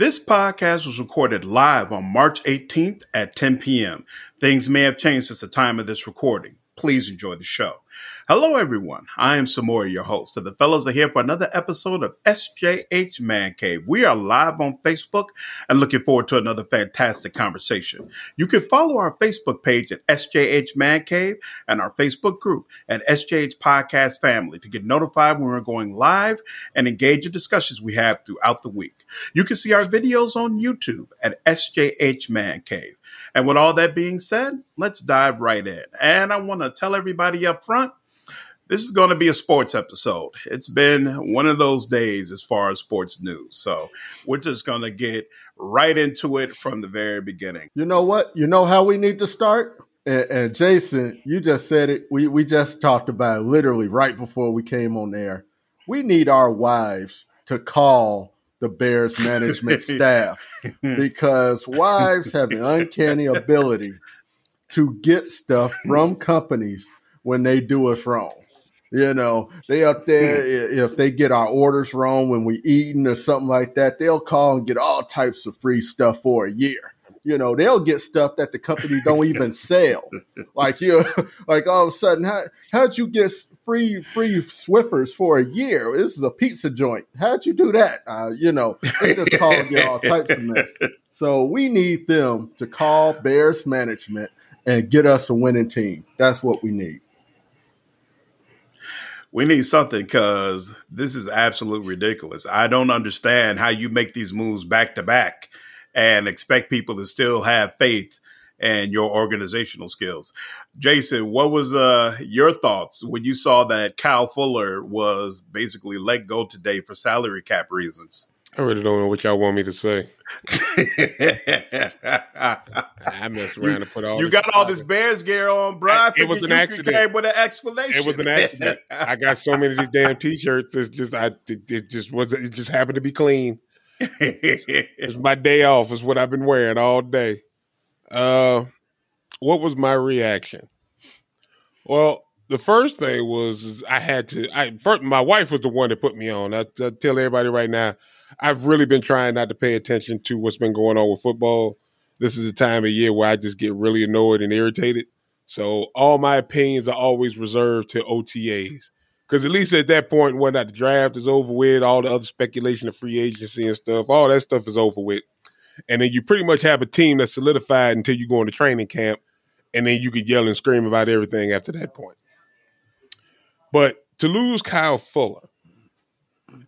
This podcast was recorded live on March 18th at 10 p.m. Things may have changed since the time of this recording. Please enjoy the show. Hello, everyone. I am Samori, your host, and the fellows are here for another episode of SJH Man Cave. We are live on Facebook and looking forward to another fantastic conversation. You can follow our Facebook page at SJH Man Cave and our Facebook group at SJH Podcast Family to get notified when we're going live and engage in discussions we have throughout the week. You can see our videos on YouTube at SJH Man Cave. And with all that being said, let's dive right in. And I want to tell everybody up front this is going to be a sports episode. It's been one of those days as far as sports news. So we're just going to get right into it from the very beginning. You know what? You know how we need to start? And, and Jason, you just said it. We, we just talked about it literally right before we came on air. We need our wives to call the Bears management staff because wives have an uncanny ability to get stuff from companies when they do us wrong. You know, they up there if they get our orders wrong when we eating or something like that, they'll call and get all types of free stuff for a year. You know, they'll get stuff that the company don't even sell. Like you, like all of a sudden, how how'd you get free free Swiffers for a year? This is a pizza joint. How'd you do that? Uh, you know, they just call and get all types of mess. So we need them to call Bears management and get us a winning team. That's what we need we need something because this is absolute ridiculous. I don't understand how you make these moves back to back and expect people to still have faith in your organizational skills. Jason, what was uh, your thoughts when you saw that Kyle Fuller was basically let go today for salary cap reasons? I really don't know what y'all want me to say. I messed around you, and put all. You got all this Bears gear on, bro. I it was an accident. Came with an explanation. It was an accident. I got so many of these damn t-shirts. It's just I. It, it just was. It just happened to be clean. it's, it's my day off. Is what I've been wearing all day. Uh, what was my reaction? Well, the first thing was I had to. I first, my wife was the one that put me on. I, I tell everybody right now I've really been trying not to pay attention to what's been going on with football. This is a time of year where I just get really annoyed and irritated. So all my opinions are always reserved to OTAs. Because at least at that point, when the draft is over with, all the other speculation of free agency and stuff, all that stuff is over with. And then you pretty much have a team that's solidified until you go into training camp. And then you could yell and scream about everything after that point. But to lose Kyle Fuller,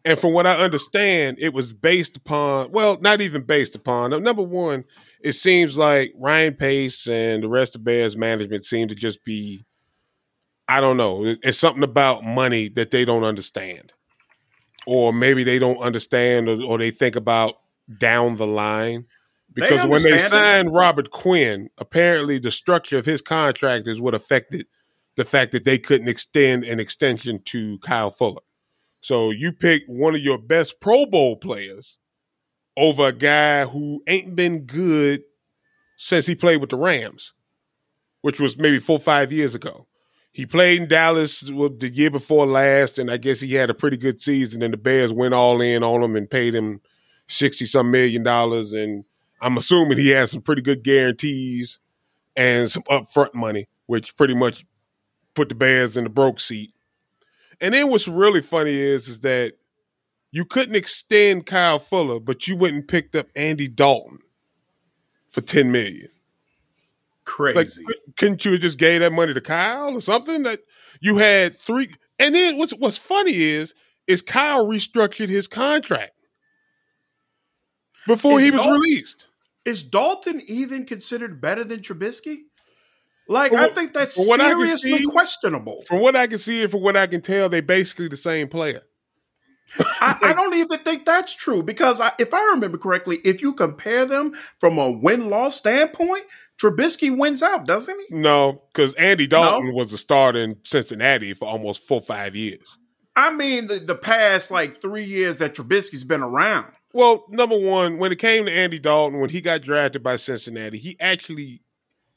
and from what I understand, it was based upon, well, not even based upon. Number one, it seems like Ryan Pace and the rest of Bears management seem to just be, I don't know, it's something about money that they don't understand. Or maybe they don't understand or, or they think about down the line. Because they when they signed it. Robert Quinn, apparently the structure of his contract is what affected the fact that they couldn't extend an extension to Kyle Fuller. So you pick one of your best Pro Bowl players over a guy who ain't been good since he played with the Rams, which was maybe four five years ago. He played in Dallas the year before last, and I guess he had a pretty good season. And the Bears went all in on him and paid him sixty some million dollars. And I'm assuming he has some pretty good guarantees and some upfront money, which pretty much put the Bears in the broke seat. And then what's really funny is is that you couldn't extend Kyle Fuller, but you went and picked up Andy Dalton for ten million. Crazy. Like, couldn't you have just gave that money to Kyle or something? That you had three. And then what's what's funny is is Kyle restructured his contract before is he was Dalton, released. Is Dalton even considered better than Trubisky? Like I think that's seriously see, questionable. From what I can see and from what I can tell, they're basically the same player. I, I, don't even think that's true because I, if I remember correctly, if you compare them from a win loss standpoint, Trubisky wins out, doesn't he? No, because Andy Dalton no? was a starter in Cincinnati for almost four five years. I mean, the, the past like three years that Trubisky's been around. Well, number one, when it came to Andy Dalton, when he got drafted by Cincinnati, he actually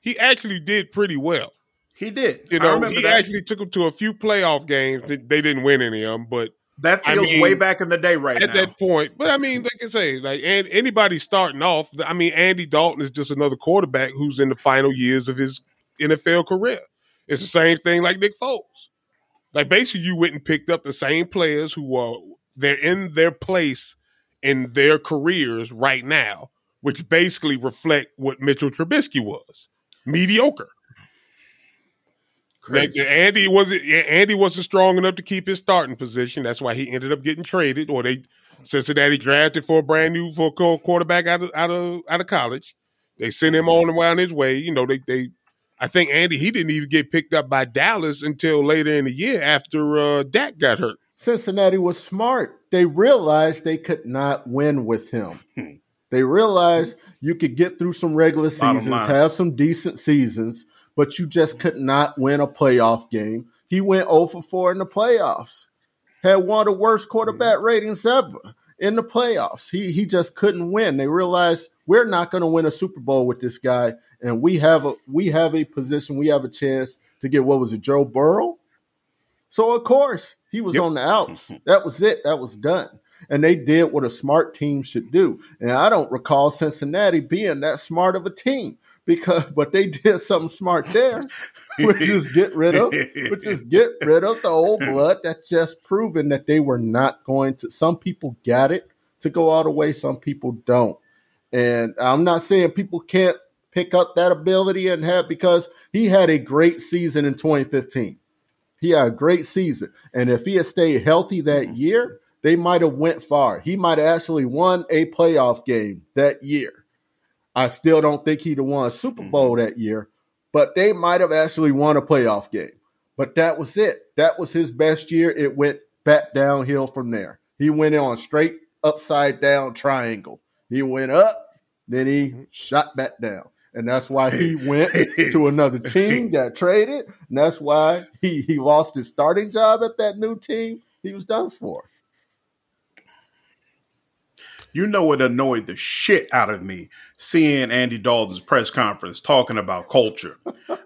he actually did pretty well. He did. You know, he that. actually took them to a few playoff games. They didn't win any of them, but that feels I mean, way back in the day, right at now. that point. But I mean, like I say, like and anybody starting off, I mean, Andy Dalton is just another quarterback who's in the final years of his NFL career. It's the same thing like Nick Foles. Like basically, you went and picked up the same players who are they're in their place in their careers right now, which basically reflect what Mitchell Trubisky was mediocre. Crazy. Andy wasn't Andy wasn't strong enough to keep his starting position. That's why he ended up getting traded, or they Cincinnati drafted for a brand new for quarterback out of out of out of college. They sent him on around his way. You know, they they I think Andy he didn't even get picked up by Dallas until later in the year after uh, Dak got hurt. Cincinnati was smart. They realized they could not win with him. Hmm. they realized you could get through some regular seasons, have some decent seasons, but you just could not win a playoff game. He went 0 for 4 in the playoffs. Had one of the worst quarterback ratings ever in the playoffs. He he just couldn't win. They realized we're not going to win a Super Bowl with this guy, and we have a we have a position, we have a chance to get what was it, Joe Burrow? So of course he was yep. on the outs. That was it. That was done. And they did what a smart team should do. And I don't recall Cincinnati being that smart of a team because but they did something smart there, which is get rid of which is get rid of the old blood. That's just proven that they were not going to some people got it to go all the way, some people don't. And I'm not saying people can't pick up that ability and have because he had a great season in 2015. He had a great season, and if he had stayed healthy that mm-hmm. year, they might have went far. He might have actually won a playoff game that year. I still don't think he'd have won a Super mm-hmm. Bowl that year, but they might have actually won a playoff game. But that was it. That was his best year. It went back downhill from there. He went on straight upside down triangle. He went up, then he mm-hmm. shot back down and that's why he went to another team, got traded, and that's why he he lost his starting job at that new team. He was done for. You know what annoyed the shit out of me seeing Andy Dalton's press conference talking about culture.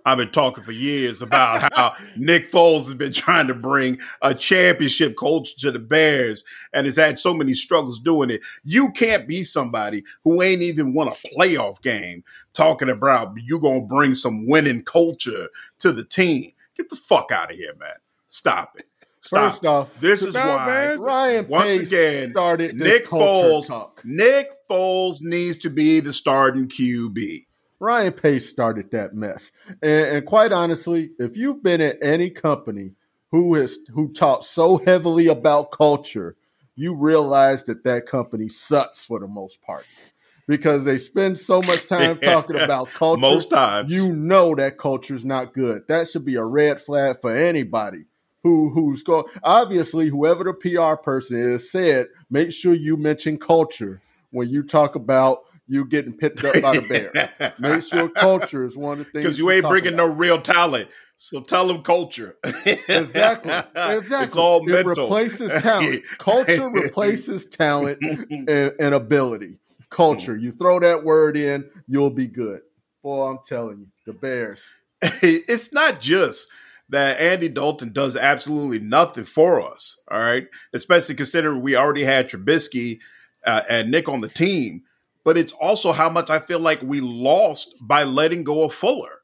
I've been talking for years about how Nick Foles has been trying to bring a championship culture to the Bears and has had so many struggles doing it. You can't be somebody who ain't even won a playoff game talking about you gonna bring some winning culture to the team. Get the fuck out of here, man. Stop it. Stop. First off, this is why man, Ryan once Pace again started Nick Foles. Talk. Nick Foles needs to be the starting QB. Ryan Pace started that mess, and, and quite honestly, if you've been at any company who has who talks so heavily about culture, you realize that that company sucks for the most part because they spend so much time talking about culture. Most times, you know that culture is not good. That should be a red flag for anybody who who's going. Obviously, whoever the PR person is said, make sure you mention culture when you talk about you getting picked up by the Bears. make sure culture is one of the things because you ain't bringing about. no real talent. So tell them culture. exactly. Exactly. It's all it mental. replaces talent. Culture replaces talent and, and ability. Culture. You throw that word in, you'll be good. Boy, I'm telling you, the Bears. it's not just that Andy Dalton does absolutely nothing for us. All right, especially considering we already had Trubisky uh, and Nick on the team. But it's also how much I feel like we lost by letting go of Fuller.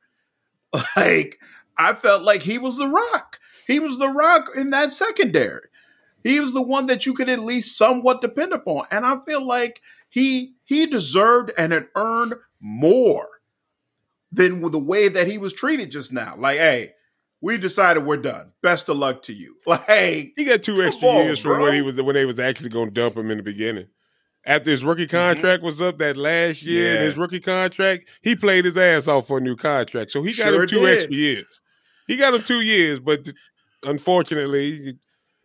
Like I felt like he was the rock. He was the rock in that secondary. He was the one that you could at least somewhat depend upon. And I feel like he he deserved and had earned more than the way that he was treated just now. Like, hey, we decided we're done. Best of luck to you. Like he got two extra on, years from when he was when they was actually going to dump him in the beginning. After his rookie mm-hmm. contract mm-hmm. was up that last year, yeah. his rookie contract, he played his ass off for a new contract. So he got sure him two did. extra years. He got him two years, but unfortunately,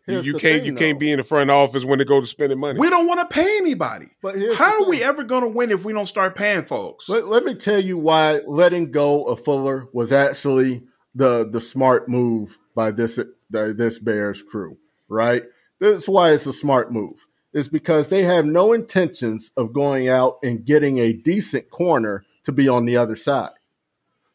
Here's you can't thing, you though. can't be in the front office when they go to spending money. We don't want to pay anybody. But how are we ever going to win if we don't start paying folks? Let, let me tell you why letting go of Fuller was actually the the smart move by this this Bears crew. Right. That's why it's a smart move. Is because they have no intentions of going out and getting a decent corner to be on the other side.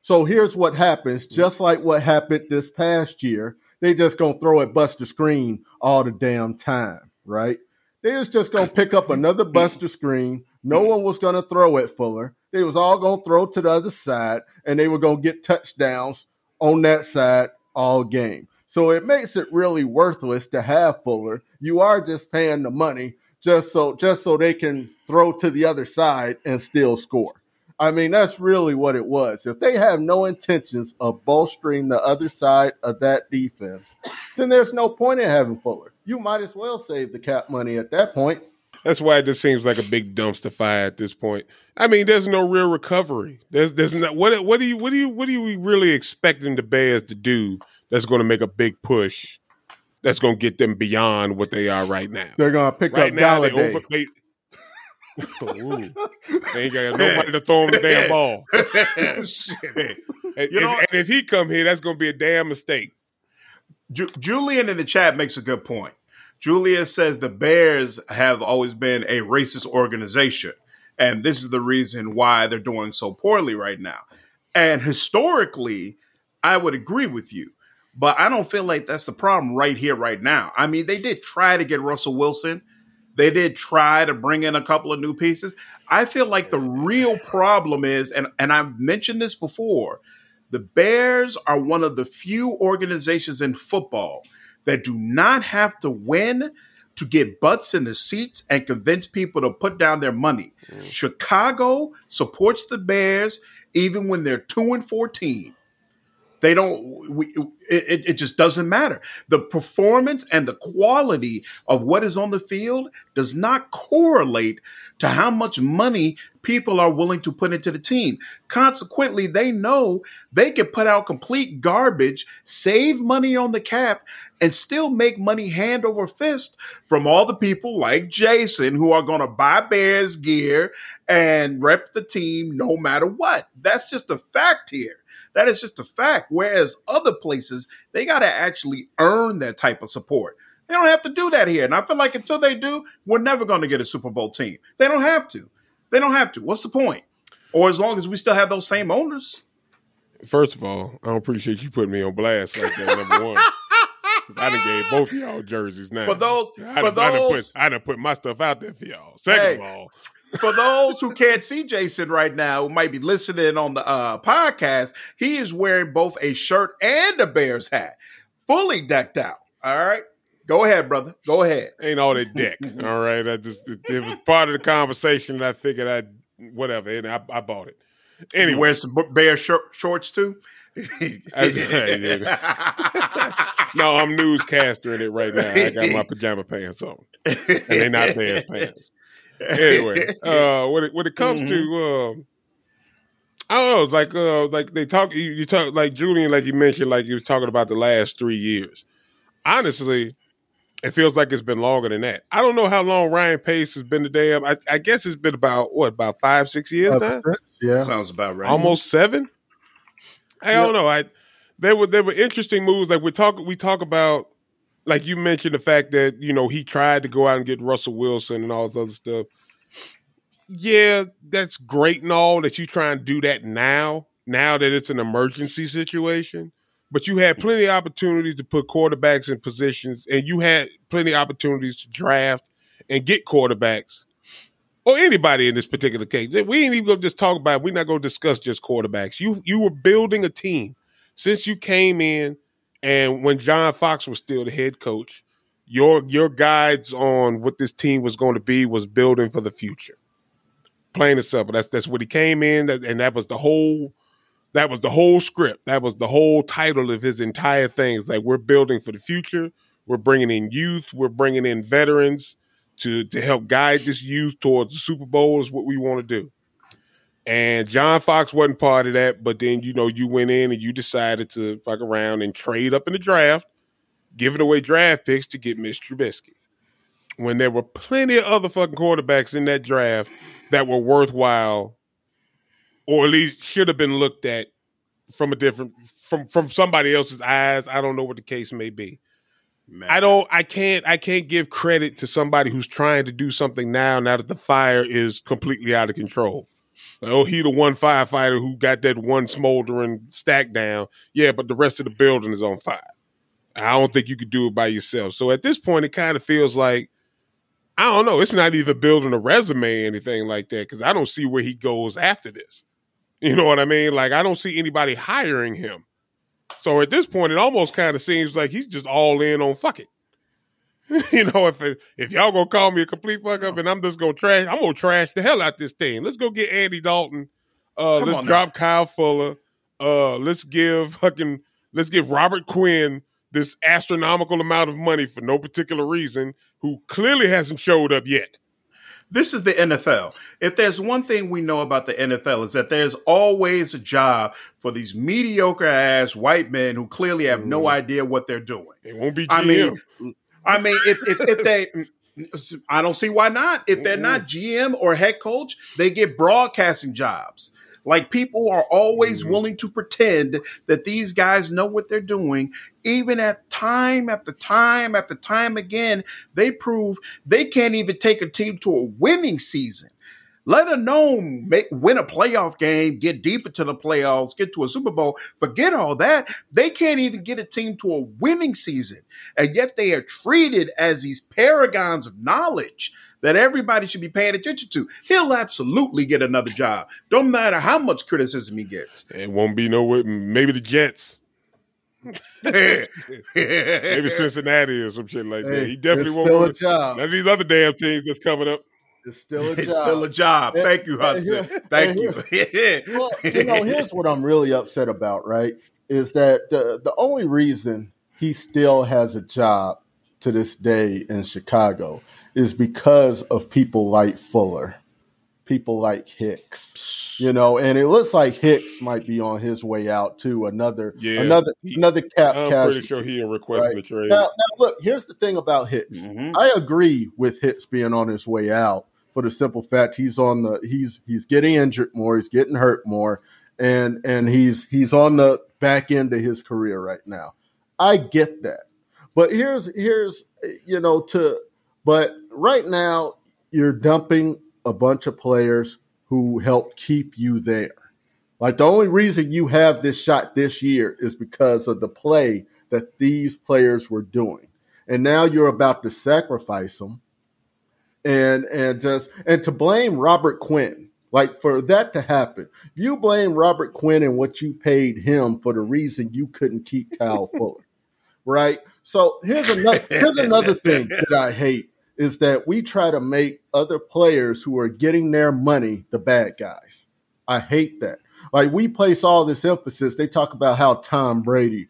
So here's what happens, just like what happened this past year they just gonna throw at Buster Skrine all the damn time, right? They was just gonna pick up another Buster Skrine. No one was gonna throw at Fuller. They was all gonna throw to the other side, and they were gonna get touchdowns on that side all game. So it makes it really worthless to have Fuller. You are just paying the money just so just so they can throw to the other side and still score. I mean, that's really what it was. If they have no intentions of bolstering the other side of that defense, then there's no point in having Fuller. You might as well save the cap money at that point. That's why it just seems like a big dumpster fire at this point. I mean, there's no real recovery. There's there's not what what do you what do you what are you really expecting the Bears to do that's going to make a big push that's going to get them beyond what they are right now. They're going to pick right up now. Golladay. They, they, they ain't got nobody to throw him the damn ball. Shit. And, You know- and if he come here, that's going to be a damn mistake. Ju- Julian in the chat makes a good point. Julia says the Bears have always been a racist organization, and this is the reason why they're doing so poorly right now. And historically, I would agree with you, but I don't feel like that's the problem right here, right now. I mean, they did try to get Russell Wilson. They did try to bring in a couple of new pieces. I feel like the real problem is, and, and I've mentioned this before, the Bears are one of the few organizations in football that do not have to win to get butts in the seats and convince people to put down their money. Chicago supports the Bears even when they're 2 and 14. They don't. We, it, it just doesn't matter. The performance and the quality of what is on the field does not correlate to how much money people are willing to put into the team. Consequently, they know they can put out complete garbage, save money on the cap, and still make money hand over fist from all the people like Jason who are going to buy Bears gear and rep the team no matter what. That's just a fact here. That is just a fact. Whereas other places, they got to actually earn that type of support. They don't have to do that here. And I feel like until they do, we're never going to get a Super Bowl team. They don't have to. They don't have to. What's the point? Or as long as we still have those same owners. First of all, I don't appreciate you putting me on blast like that. Number one, I done gave both of y'all jerseys now. For those, I for done, I done those, put, I done put my stuff out there for y'all. Second Hey. of all, for those who can't see Jason right now, who might be listening on the uh, podcast, he is wearing both a shirt and a Bears hat, fully decked out. All right, go ahead, brother. Go ahead. ain't all that deck. all right, I just it, it was part of the conversation. And I figured I whatever, and I, I bought it. Anyway, Anyway, wear some Bear short, shorts too. no, I'm newscaster in it right now. I got my pajama pants on, and they're not Bears pants. Anyway, uh, when it when it comes to um, I don't know, it's like uh, like they talk. You, you talk like Julian, like you mentioned, like you was talking about the last three years. Honestly, it feels like it's been longer than that. I don't know how long Ryan Pace has been the damn. I, I guess it's been about what about five six years now, yeah. Sounds about right. almost seven. I don't know. I there were there were interesting moves. Like we talk we talk about like you mentioned the fact that you know he tried to go out and get Russell Wilson and all this other stuff. Yeah, that's great and all that you try and do that now. Now that it's an emergency situation, but you had plenty of opportunities to put quarterbacks in positions, and you had plenty of opportunities to draft and get quarterbacks or anybody in this particular case. We ain't even gonna just talk about. We're not gonna discuss just quarterbacks. You you were building a team since you came in, and when John Fox was still the head coach, your your guides on what this team was going to be was building for the future. Plain and simple. That's that's what he came in, and that was the whole. That was the whole script. That was the whole title of his entire thing. It's like we're building for the future. We're bringing in youth. We're bringing in veterans to to help guide this youth towards the Super Bowl is what we want to do. And John Fox wasn't part of that, but then you know you went in and you decided to fuck around and trade up in the draft, giving away draft picks to get Mitch Trubisky. When there were plenty of other fucking quarterbacks in that draft that were worthwhile, or at least should have been looked at from a different from from somebody else's eyes. I don't know what the case may be. Man. I don't I can't I can't give credit to somebody who's trying to do something now now that the fire is completely out of control. Oh, he the one firefighter who got that one smoldering stack down. Yeah, but the rest of the building is on fire. I don't think you could do it by yourself. So at this point, it kind of feels like I don't know. It's not even building a resume or anything like that because I don't see where he goes after this. You know what I mean? Like I don't see anybody hiring him. So at this point, it almost kind of seems like he's just all in on fuck it. you know, if if y'all gonna call me a complete fuck up and I'm just gonna trash, I'm gonna trash the hell out this team. Let's go get Andy Dalton. Uh, let's drop now. Kyle Fuller. Uh, let's give fucking let's give Robert Quinn this astronomical amount of money for no particular reason, who clearly hasn't showed up yet. This is the NFL. If there's one thing we know about the NFL is that there's always a job for these mediocre ass white men who clearly have no mm. idea what they're doing. It won't be GM. I mean, I mean, if, if, if they, I don't see why not. If they're not GM or head coach, they get broadcasting jobs. Like people are always mm-hmm. willing to pretend that these guys know what they're doing, even at time after time after time again. They prove they can't even take a team to a winning season let alone make, win a playoff game, get deep into the playoffs, get to a Super Bowl. Forget all that. They can't even get a team to a winning season. And yet they are treated as these paragons of knowledge that everybody should be paying attention to. He'll absolutely get another job. Don't matter how much criticism he gets. It won't be no maybe the Jets. maybe Cincinnati or some shit like hey, that. He definitely won't. Still a job. None of these other damn teams that's coming up. It's still a it's job. still a job. Thank you, Hudson. Thank you. well, you know, here's what I'm really upset about, right? Is that the the only reason he still has a job to this day in Chicago is because of people like Fuller, people like Hicks, you know, and it looks like Hicks might be on his way out to another, yeah, another, he, another cap. I'm casualty, pretty sure he requested right? a trade. Now, now, look, here's the thing about Hicks. Mm-hmm. I agree with Hicks being on his way out for the simple fact he's on the he's he's getting injured more, he's getting hurt more, and and he's he's on the back end of his career right now. I get that. But here's here's you know to but right now you're dumping a bunch of players who help keep you there. Like the only reason you have this shot this year is because of the play that these players were doing. And now you're about to sacrifice them and and just and to blame Robert Quinn, like for that to happen, you blame Robert Quinn and what you paid him for the reason you couldn't keep Kyle Fuller, right? So here's another here's another thing that I hate is that we try to make other players who are getting their money the bad guys. I hate that. Like we place all this emphasis. They talk about how Tom Brady,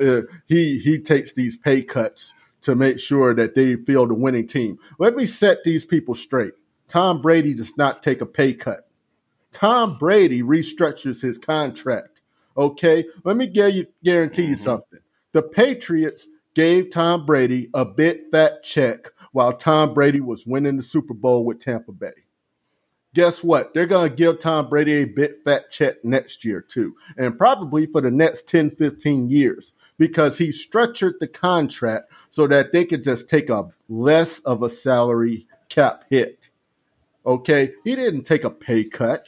uh, he he takes these pay cuts to make sure that they field a winning team. Let me set these people straight. Tom Brady does not take a pay cut. Tom Brady restructures his contract. Okay, let me you, guarantee you mm-hmm. something. The Patriots gave Tom Brady a big fat check while Tom Brady was winning the Super Bowl with Tampa Bay. Guess what? They're going to give Tom Brady a big fat check next year, too, and probably for the next 10, 15 years because he structured the contract so that they could just take a less of a salary cap hit. Okay, he didn't take a pay cut.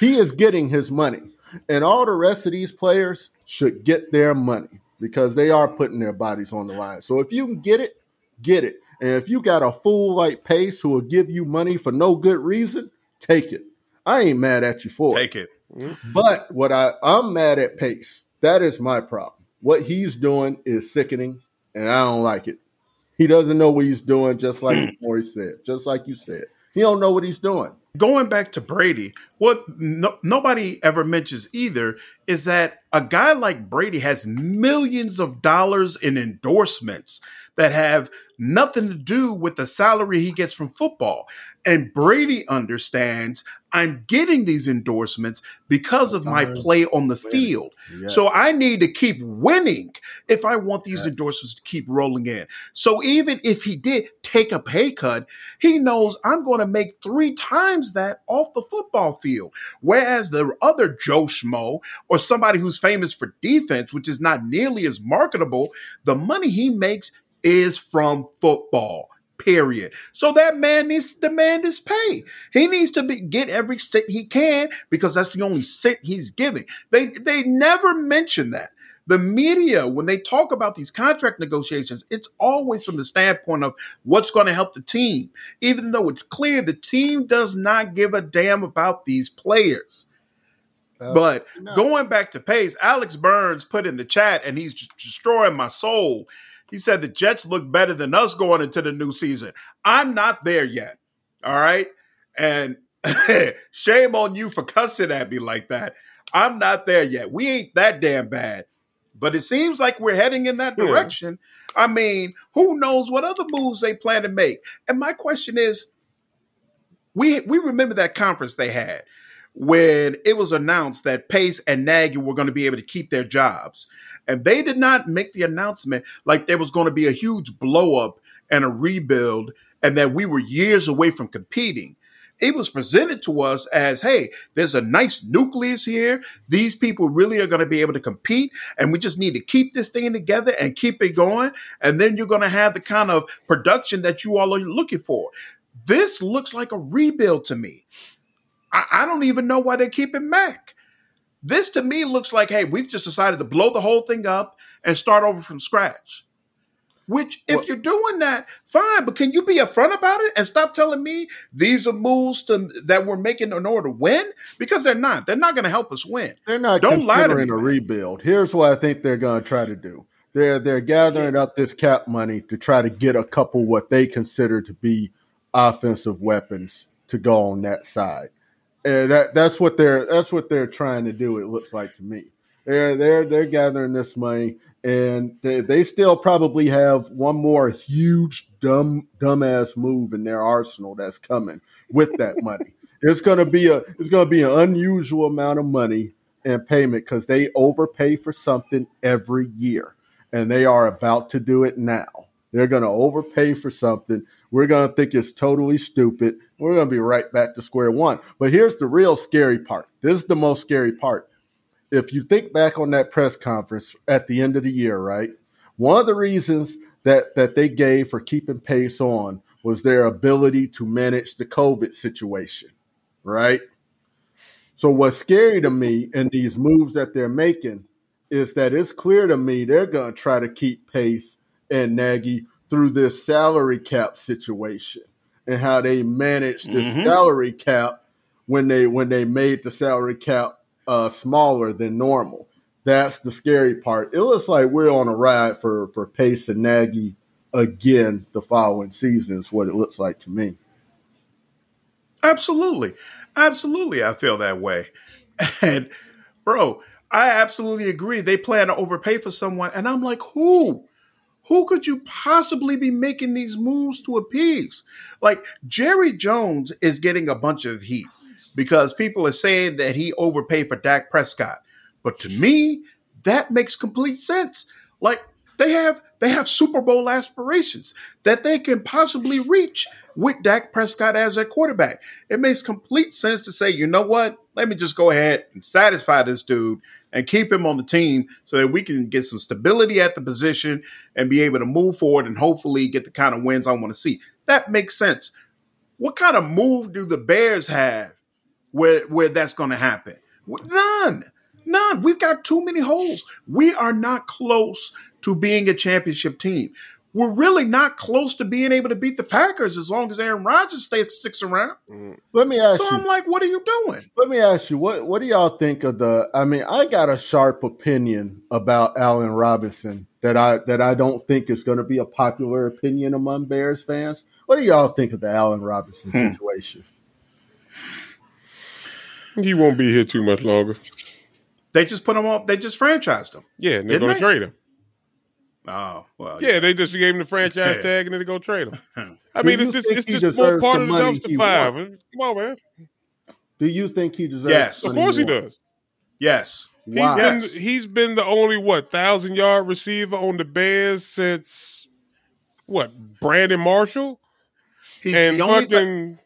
He is getting his money. And all the rest of these players should get their money because they are putting their bodies on the line. So if you can get it, get it. And if you got a fool like Pace who will give you money for no good reason, take it. I ain't mad at you for take it. Take it. But what I, I'm mad at Pace. That is my problem. What he's doing is sickening and I don't like it. He doesn't know what he's doing, just like Morris said, just like you said. He don't know what he's doing. Going back to Brady, what no, nobody ever mentions either is that a guy like Brady has millions of dollars in endorsements that have nothing to do with the salary he gets from football. And Brady understands I'm getting these endorsements because of my play on the field. So I need to keep winning if I want these endorsements to keep rolling in. So even if he did take a pay cut, he knows I'm going to make three times that off the football field. Whereas the other Joe Schmo or somebody who's famous for defense, which is not nearly as marketable, the money he makes is from football. Period. So that man needs to demand his pay. He needs to be, get every cent he can because that's the only cent he's giving. They they never mention that. the media, when they talk about these contract negotiations, it's always from the standpoint of what's going to help the team, even though it's clear the team does not give a damn about these players. Uh, but no. going back to Pace, Alex Burns put in the chat, and he's destroying my soul. He said the Jets look better than us going into the new season. I'm not there yet. All right. And shame on you for cussing at me like that. I'm not there yet. We ain't that damn bad. But it seems like we're heading in that hmm. direction. Yeah. I mean, who knows what other moves they plan to make? And my question is, we we remember that conference they had when it was announced that Pace and Nagy were going to be able to keep their jobs. And they did not make the announcement like there was going to be a huge blow up and a rebuild and that we were years away from competing. It was presented to us as, hey, there's a nice nucleus here. These people really are going to be able to compete, and we just need to keep this thing together and keep it going. And then you're going to have the kind of production that you all are looking for. This looks like a rebuild to me. I, I don't even know why they're keeping Mac. This to me looks like, hey, we've just decided to blow the whole thing up and start over from scratch. Which, if well, you're doing that, fine. But can you be upfront about it and stop telling me these are moves to, that we're making in order to win? Because they're not. They're not going to help us win. They're not Don't lie to me, a rebuild. Here's what I think they're going to try to do. They're they're gathering up this cap money to try to get a couple what they consider to be offensive weapons to go on that side. And that that's what they're that's what they're trying to do. It looks like to me. They're they're they're gathering this money, and they, they still probably have one more huge dumb dumbass move in their arsenal that's coming with that money. It's gonna be a it's gonna be an unusual amount of money and payment because they overpay for something every year, and they are about to do it now. They're gonna overpay for something. We're gonna think it's totally stupid we're going to be right back to square one. But here's the real scary part. This is the most scary part. If you think back on that press conference at the end of the year, right? One of the reasons that that they gave for keeping Pace on was their ability to manage the COVID situation, right? So what's scary to me in these moves that they're making is that it's clear to me they're going to try to keep Pace and Nagy through this salary cap situation and how they managed the mm-hmm. salary cap when they when they made the salary cap uh, smaller than normal. That's the scary part. It looks like we're on a ride for for Pace and Nagy again the following season. Is what it looks like to me. Absolutely, absolutely, I feel that way. And bro, I absolutely agree. They plan to overpay for someone, and I'm like, who? Who could you possibly be making these moves to appease? Like Jerry Jones is getting a bunch of heat because people are saying that he overpaid for Dak Prescott. But to me, that makes complete sense. Like they have they have Super Bowl aspirations that they can possibly reach with Dak Prescott as their quarterback. It makes complete sense to say, you know what? Let me just go ahead and satisfy this dude and keep him on the team so that we can get some stability at the position and be able to move forward and hopefully get the kind of wins I want to see. That makes sense. What kind of move do the Bears have where where that's going to happen? None. None. We've got too many holes. We are not close to being a championship team we're really not close to being able to beat the Packers as long as Aaron Rodgers stays sticks around. Mm. Let me ask so you. I'm like, what are you doing? Let me ask you, what what do y'all think of the? I mean, I got a sharp opinion about Allen Robinson that I that I don't think is going to be a popular opinion among Bears fans. What do y'all think of the Allen Robinson hmm. situation? He won't be here too much longer. They just put him up. They just franchised him. Yeah, and they're going to trade him. Oh well, yeah, yeah, they just gave him the franchise yeah. tag and then they go trade him. I mean, it's just it's just more part of the dumpster fire. Come on, man. Do you think he deserves? Yes, of course he does. Yes, he's been yes. he's been the only what thousand yard receiver on the Bears since what Brandon Marshall he's and fucking.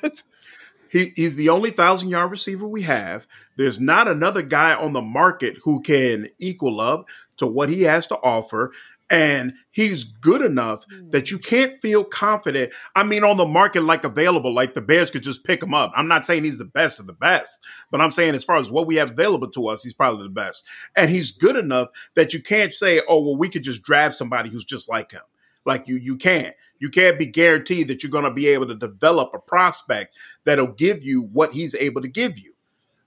Th- he, he's the only thousand yard receiver we have. There's not another guy on the market who can equal up to what he has to offer. and he's good enough hmm. that you can't feel confident. I mean, on the market, like available, like the Bears could just pick him up. I'm not saying he's the best of the best, but I'm saying as far as what we have available to us, he's probably the best. And he's good enough that you can't say, oh, well, we could just draft somebody who's just like him. Like you, you can't. You can't be guaranteed that you're going to be able to develop a prospect that'll give you what he's able to give you.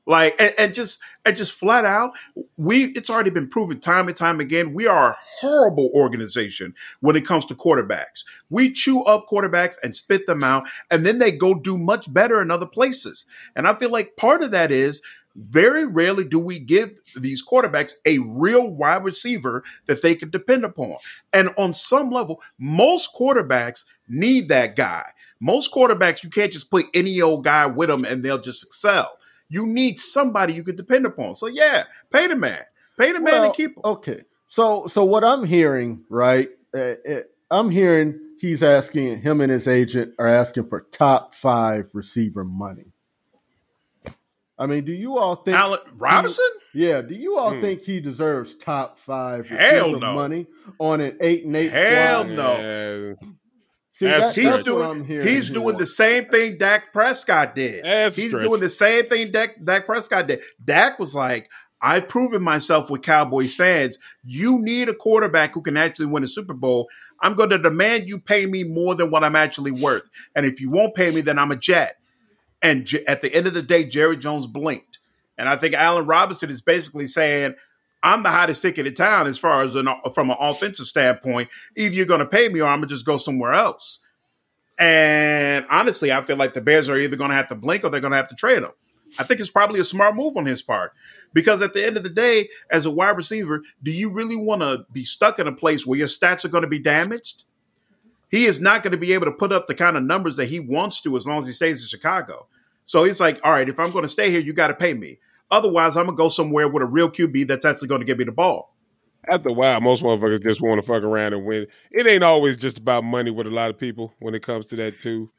Like and, and, just and just flat out, we it's already been proven time and time again. We are a horrible organization when it comes to quarterbacks. We chew up quarterbacks and spit them out, and then they go do much better in other places. And I feel like part of that is very rarely do we give these quarterbacks a real wide receiver that they can depend upon. And on some level, most quarterbacks need that guy. Most quarterbacks, you can't just put any old guy with them and they'll just excel. You need somebody you can depend upon. So yeah, pay the man, pay the man, well, and keep him. Okay, so so what I'm hearing, right? Uh, I'm hearing he's asking him and his agent are asking for top five receiver money. I mean, do you all think Allen Robinson? He, yeah, do you all hmm. think he deserves top five Hell no. money on an eight and eight? Hell squad? no. See, that, he's doing he's doing the same thing Dak Prescott did. That's he's stretch. doing the same thing Dak, Dak Prescott did. Dak was like, I've proven myself with Cowboys fans. You need a quarterback who can actually win a Super Bowl. I'm going to demand you pay me more than what I'm actually worth. And if you won't pay me, then I'm a jet. And J- at the end of the day, Jerry Jones blinked. And I think Allen Robinson is basically saying, I'm the hottest ticket in town as far as an, from an offensive standpoint. Either you're going to pay me or I'm going to just go somewhere else. And honestly, I feel like the Bears are either going to have to blink or they're going to have to trade him. I think it's probably a smart move on his part because at the end of the day, as a wide receiver, do you really want to be stuck in a place where your stats are going to be damaged? He is not going to be able to put up the kind of numbers that he wants to as long as he stays in Chicago. So he's like, all right, if I'm going to stay here, you got to pay me. Otherwise, I'm gonna go somewhere with a real QB that's actually going to give me the ball. After a while, most motherfuckers just want to fuck around and win. It ain't always just about money with a lot of people when it comes to that too.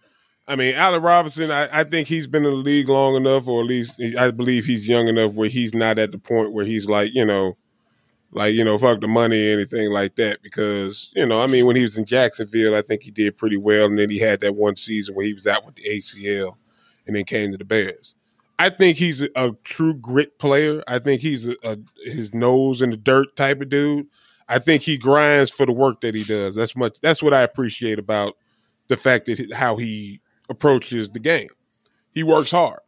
I mean, Allen Robinson, I, I, think he's been in the league long enough, or at least I believe he's young enough where he's not at the point where he's like, you know, like, you know, fuck the money or anything like that. Because, you know, I mean, when he was in Jacksonville, I think he did pretty well. And then he had that one season where he was out with the ACL and then came to the Bears. I think he's a, true grit player. I think he's a, a, his nose in the dirt type of dude. I think he grinds for the work that he does. That's much. That's what I appreciate about the fact that how he approaches the game. He works hard,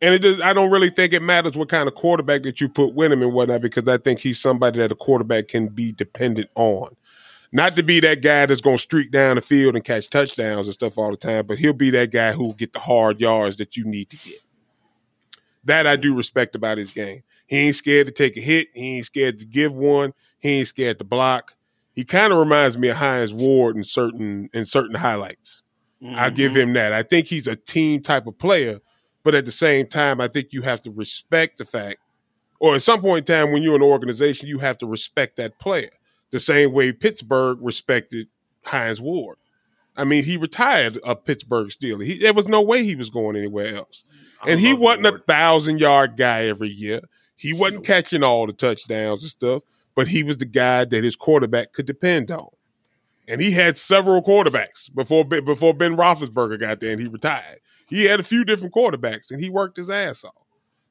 and it does, I don't really think it matters what kind of quarterback that you put with him and whatnot because I think he's somebody that a quarterback can be dependent on. Not to be that guy that's going to streak down the field and catch touchdowns and stuff all the time, but he'll be that guy who will get the hard yards that you need to get. That I do respect about his game. He ain't scared to take a hit. He ain't scared to give one. He ain't scared to block. He kind of reminds me of Hines Ward in certain in certain highlights. Mm-hmm. I give him that. I think he's a team type of player, but at the same time, I think you have to respect the fact, or at some point in time, when you're an organization, you have to respect that player the same way Pittsburgh respected Hines Ward. I mean, he retired a Pittsburgh Steeler. He, there was no way he was going anywhere else. and he wasn't a thousand yard guy every year. He wasn't catching all the touchdowns and stuff, but he was the guy that his quarterback could depend on. And he had several quarterbacks before before Ben Roethlisberger got there and he retired. He had a few different quarterbacks and he worked his ass off.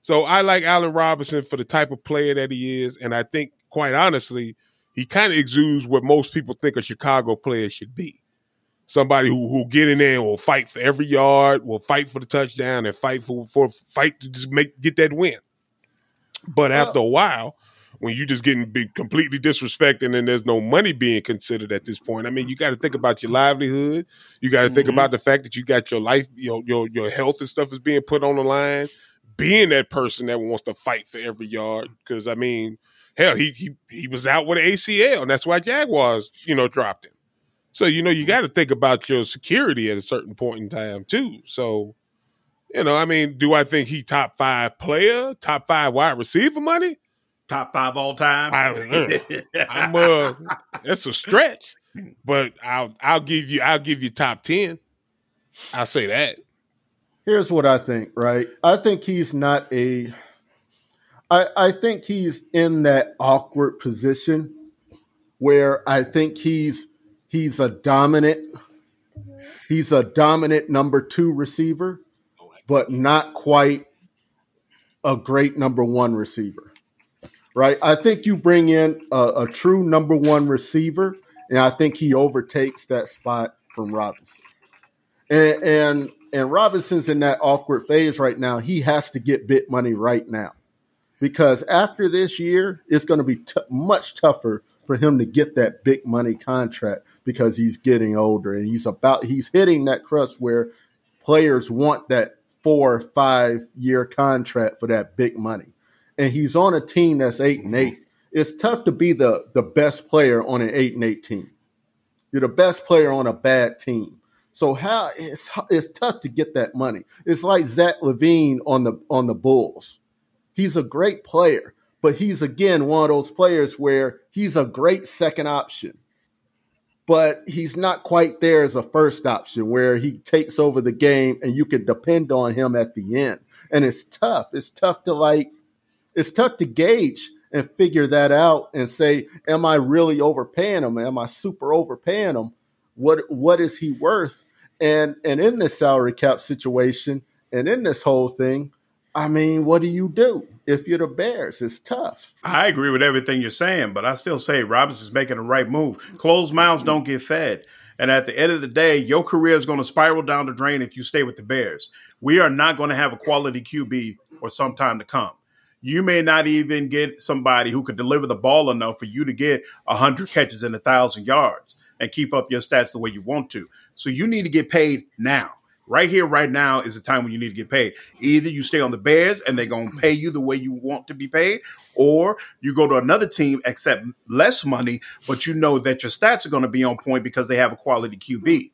So I like Allen Robinson for the type of player that he is, and I think, quite honestly, he kind of exudes what most people think a Chicago player should be somebody who who get in there and will fight for every yard, will fight for the touchdown, and fight for for fight to just make get that win. But well, after a while, when you just getting be completely disrespected and there's no money being considered at this point, I mean, you got to think about your livelihood. You got to mm-hmm. think about the fact that you got your life, your your your health and stuff is being put on the line. Being that person that wants to fight for every yard, because I mean, hell, he he he was out with an ACL, and that's why Jaguars, you know, dropped him. So, you know, you got to think about your security at a certain point in time, too. So, you know, I mean, do I think he top five player, top five wide receiver money? Top five all time? I, am uh, that's a stretch, but I'll I'll give you I'll give you top ten. I'll say that. Here's what I think, right? I think he's not a I, I think he's in that awkward position where I think he's he's a dominant he's a dominant number two receiver, but not quite a great number one receiver. Right? I think you bring in a, a true number one receiver, and I think he overtakes that spot from Robinson. And, and and Robinson's in that awkward phase right now. He has to get bit money right now because after this year, it's going to be t- much tougher for him to get that big money contract because he's getting older and he's about he's hitting that crust where players want that four or five year contract for that big money. And he's on a team that's eight and eight. It's tough to be the the best player on an eight and eight team. You're the best player on a bad team. So how it's it's tough to get that money. It's like Zach LaVine on the on the Bulls. He's a great player, but he's again one of those players where he's a great second option. But he's not quite there as a first option where he takes over the game and you can depend on him at the end. And it's tough. It's tough to like it's tough to gauge and figure that out and say, am I really overpaying him? Am I super overpaying him? What what is he worth? And and in this salary cap situation and in this whole thing, I mean, what do you do if you're the Bears? It's tough. I agree with everything you're saying, but I still say Robinson's making the right move. Closed mouths don't get fed. And at the end of the day, your career is going to spiral down the drain if you stay with the Bears. We are not going to have a quality QB for some time to come. You may not even get somebody who could deliver the ball enough for you to get 100 catches and 1,000 yards and keep up your stats the way you want to. So you need to get paid now. Right here, right now is the time when you need to get paid. Either you stay on the Bears and they're going to pay you the way you want to be paid, or you go to another team, accept less money, but you know that your stats are going to be on point because they have a quality QB.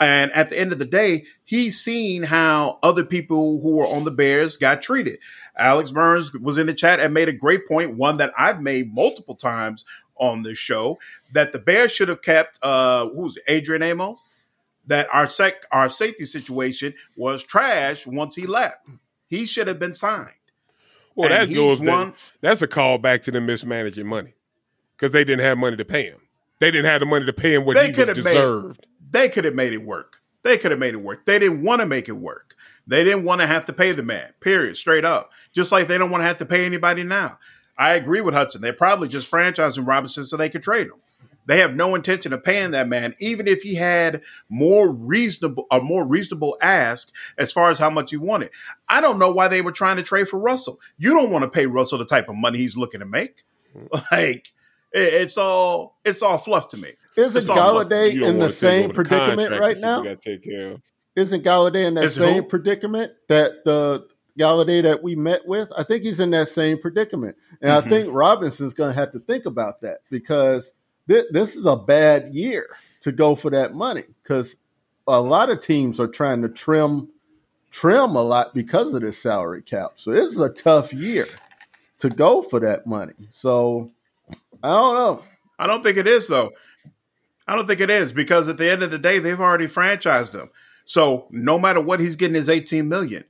And at the end of the day, he's seen how other people who were on the Bears got treated. Alex Burns was in the chat and made a great point, one that I've made multiple times on this show, that the Bears should have kept uh who's Adrian Amos? That our sec our safety situation was trash once he left. He should have been signed. Well, And that goes. one- that's a call back to them mismanaging money because they didn't have money to pay him. They didn't have the money to pay him what They he was have made- deserved. They could have made it work. They could have made it work. They didn't want to make it work. They didn't want to have to pay the man, period, straight up. Just like they don't want to have to pay anybody now. I agree with Hudson. They're probably just franchising Robinson so they could trade him. They have no intention of paying that man, even if he had more reasonable a more reasonable ask as far as how much he wanted. I don't know why they were trying to trade for Russell. You don't want to pay Russell the type of money he's looking to make. Like it- it's all it's all fluff to me. Isn't It's. Golladay in the same predicament right now? You got to take care of. Isn't Golladay in that Is same who? predicament that the Golladay that we met with? I think he's in that same predicament, and Mhm. I think Robinson's going to have to think about that because thi- this is a bad year to go for that money because a lot of teams are trying to trim trim a lot because of this salary cap. So this is a tough year to go for that money. So I don't know. I don't think it is though. I don't think it is because at the end of the day, they've already franchised him. So no matter what he's getting is 18 million.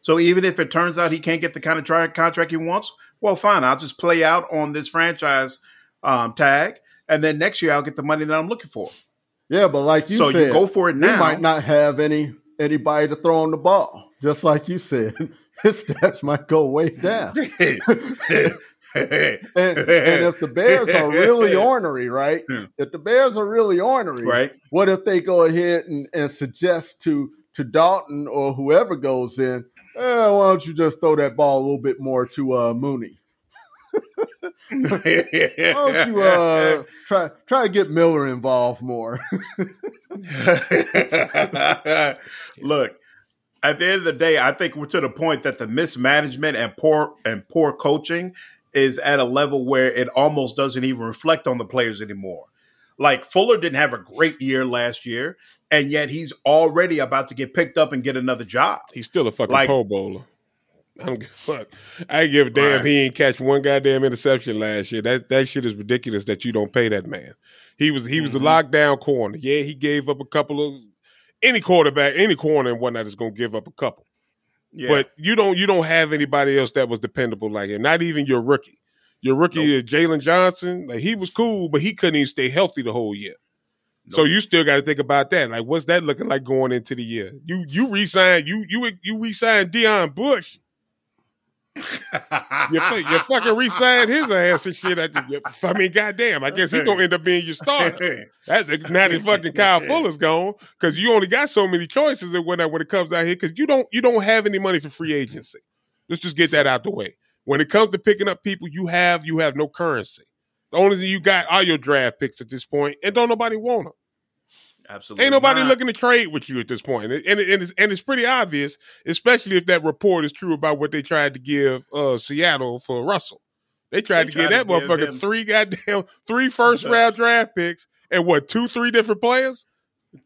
So even if it turns out he can't get the kind of contract he wants, well, fine. I'll just play out on this franchise um, tag, and then next year I'll get the money that I'm looking for. Yeah, but like you so said, you go for it now. might not have any anybody to throw on the ball. Just like you said, his stats might go way down. And, and if the Bears are really ornery, right? If the Bears are really ornery, right? what if they go ahead and, and suggest to to Dalton or whoever goes in, eh, why don't you just throw that ball a little bit more to uh, Mooney? Why don't you uh, try try to get Miller involved more? Look, at the end of the day, I think we're to the point that the mismanagement and poor and poor coaching is at a level where it almost doesn't even reflect on the players anymore. Like Fuller didn't have a great year last year, and yet he's already about to get picked up and get another job. He's still a fucking Like- Pro Bowler. I don't give a fuck. I give a damn. Right. He ain't catch one goddamn interception last year. That that shit is ridiculous. That you don't pay that man. He was he was Mhm. a lockdown corner. Yeah, he gave up a couple of any quarterback, any corner and whatnot is gonna give up a couple. Yeah. But you don't you don't have anybody else that was dependable like him. Not even your rookie. Your rookie, nope. Jaylon Johnson, like he was cool, but he couldn't even stay healthy the whole year. Nope. So you still got to think about that. Like, what's that looking like going into the year? You you resign you you you resign Deon Bush you, you fucking re-signed his ass and shit. At the, I mean, goddamn, I guess he's gonna end up being your starter. That's now that fucking Kyle Fuller's gone because you only got so many choices and when when it comes out here because you don't you don't have any money for free agency. Let's just get that out the way. When it comes to picking up people, you have you have no currency. The only thing you got are your draft picks at this point, and don't nobody want them. Absolutely. Ain't nobody not. looking to trade with you at this point. And, and, and, it's, and it's pretty obvious, especially if that report is true about what they tried to give uh, Seattle for Russell. They tried they to give that motherfucker him, three goddamn three first the, round draft picks and what two three different players.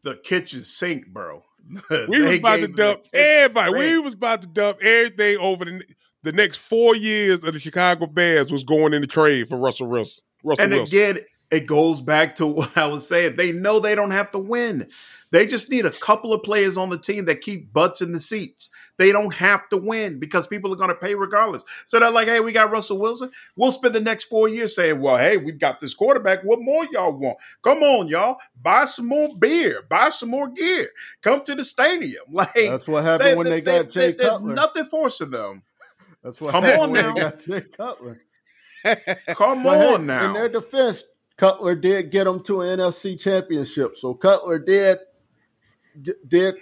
The kitchen sink, bro. we was about to dump everybody. Sink. We was about to dump everything over the the next four years of the Chicago Bears was going in the trade for Russell Wilson. Russell and Wilson. again, it goes back to what I was saying. They know they don't have to win. They just need a couple of players on the team that keep butts in the seats. They don't have to win because people are going to pay regardless. So they're like, hey, we got Russell Wilson. We'll spend the next four years saying, well, hey, we've got this quarterback. What more y'all want? Come on, y'all. Buy some more beer. Buy some more gear. Come to the stadium. Like That's what happened they, when they, they got Jay Cutler. There's nothing forcing them. That's what Come on now. got Jay Cutler. Come on now. In their defense, Cutler did get them to an NFC championship. So Cutler did did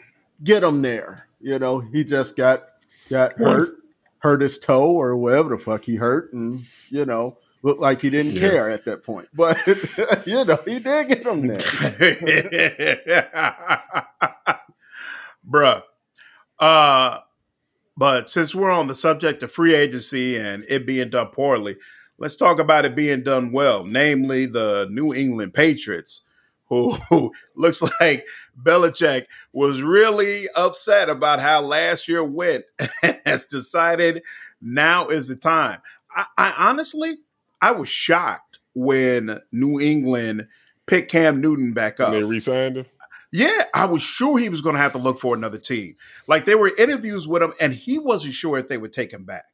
get them there. You know, he just got got hurt, hurt his toe or whatever the fuck he hurt, and you know, looked like he didn't yeah. care at that point. But you know, he did get them there. Bruh. Uh but since we're on the subject of free agency and it being done poorly, let's talk about it being done well, namely the New England Patriots, who, who looks like Belichick was really upset about how last year went and has decided now is the time. I, I honestly, I was shocked when New England picked Cam Newton back up. And they re-signed him. Yeah, I was sure he was going to have to look for another team. Like there were interviews with him, and he wasn't sure if they would take him back.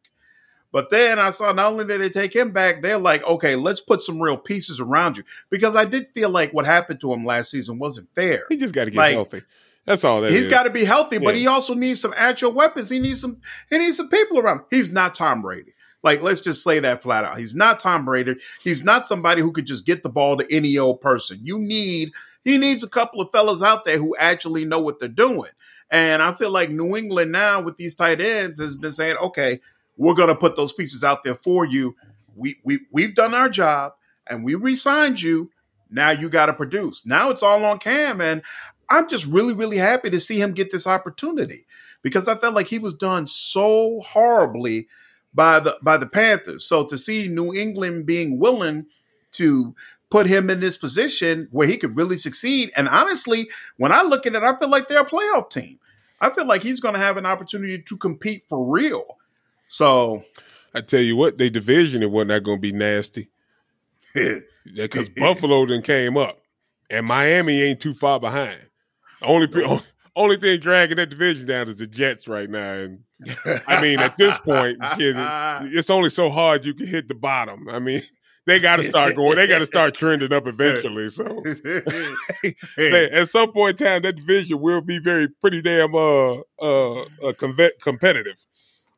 But then I saw not only did they take him back, they're like, okay, let's put some real pieces around you. Because I did feel like what happened to him last season wasn't fair. He just got to get like, healthy. That's all that He's got to be healthy, yeah. but he also needs some actual weapons. He needs some he needs some people around. He's not Tom Brady. Like, let's just say that flat out. He's not Tom Brady. He's not somebody who could just get the ball to any old person. You need he needs a couple of fellas out there who actually know what they're doing. And I feel like New England now with these tight ends has been saying, okay, we're going to put those pieces out there for you. We we we've done our job and we re-signed you. Now you got to produce. Now it's all on Cam, and I'm just really really happy to see him get this opportunity because I felt like he was done so horribly by the by the Panthers. So to see New England being willing to put him in this position where he could really succeed, and honestly, when I look at it, I feel like they're a playoff team. I feel like he's going to have an opportunity to compete for real so I tell you what, they division it wasn't going to be nasty. Because Buffalo then came up, and Miami ain't too far behind. Only only thing dragging that division down is the Jets right now. And I mean, at this point, it's only so hard you can hit the bottom. I mean, they got to start going. They got to start trending up eventually. So at some point in time, that division will be very pretty damn uh uh, uh competitive.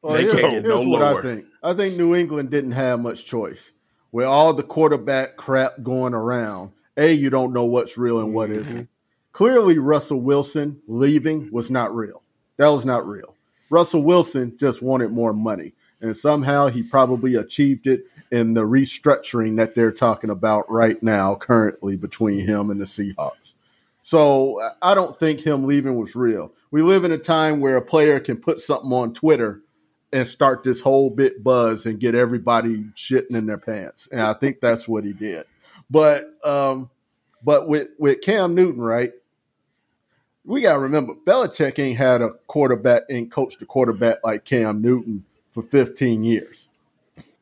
Well, they here's, can't here's no what lower. I think. I think New England didn't have much choice. With all the quarterback crap going around, A, you don't know what's real and what mm-hmm. not Clearly, Russell Wilson leaving was not real. That was not real. Russell Wilson just wanted more money. And somehow he probably achieved it in the restructuring that they're talking about right now, currently between him and the Seahawks. So I don't think him leaving was real. We live in a time where a player can put something on Twitter and start this whole bit buzz and get everybody shitting in their pants. And I think that's what he did. But um, but with with Cam Newton, right? We gotta remember Belichick ain't had a quarterback, ain't coached a quarterback like Cam Newton for 15 years.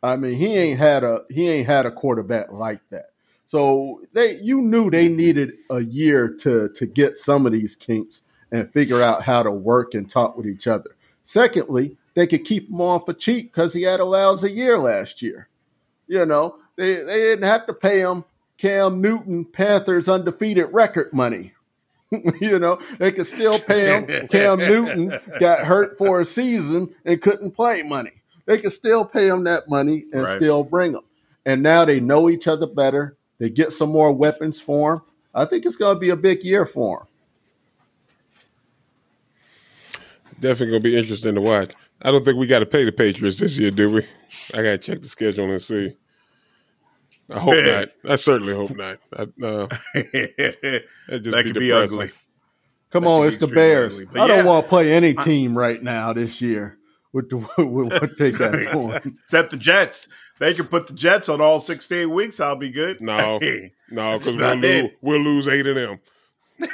I mean, he ain't had a he ain't had a quarterback like that. So they you knew they needed a year to to get some of these kinks and figure out how to work and talk with each other. Secondly, they could keep him on for cheap because he had a lousy year last year. You know, they, they didn't have to pay him Cam Newton Panthers undefeated record money. you know, they could still pay him. Cam Newton got hurt for a season and couldn't play money. They could still pay him that money and right. still bring him. And now they know each other better. They get some more weapons for him. I think it's going to be a big year for him. Definitely going to be interesting to watch. I don't think we got to pay the Patriots this year, do we? I got to check the schedule and see. I hope not. I certainly hope not. I, uh, that could be, be ugly. Come that on, it's the Bears. I yeah, don't want to play any team right now this year with, the, with what they got going. Except the Jets. They can put the Jets on all 16 weeks. I'll be good. No, no, because we'll, lose, we'll lose eight of them.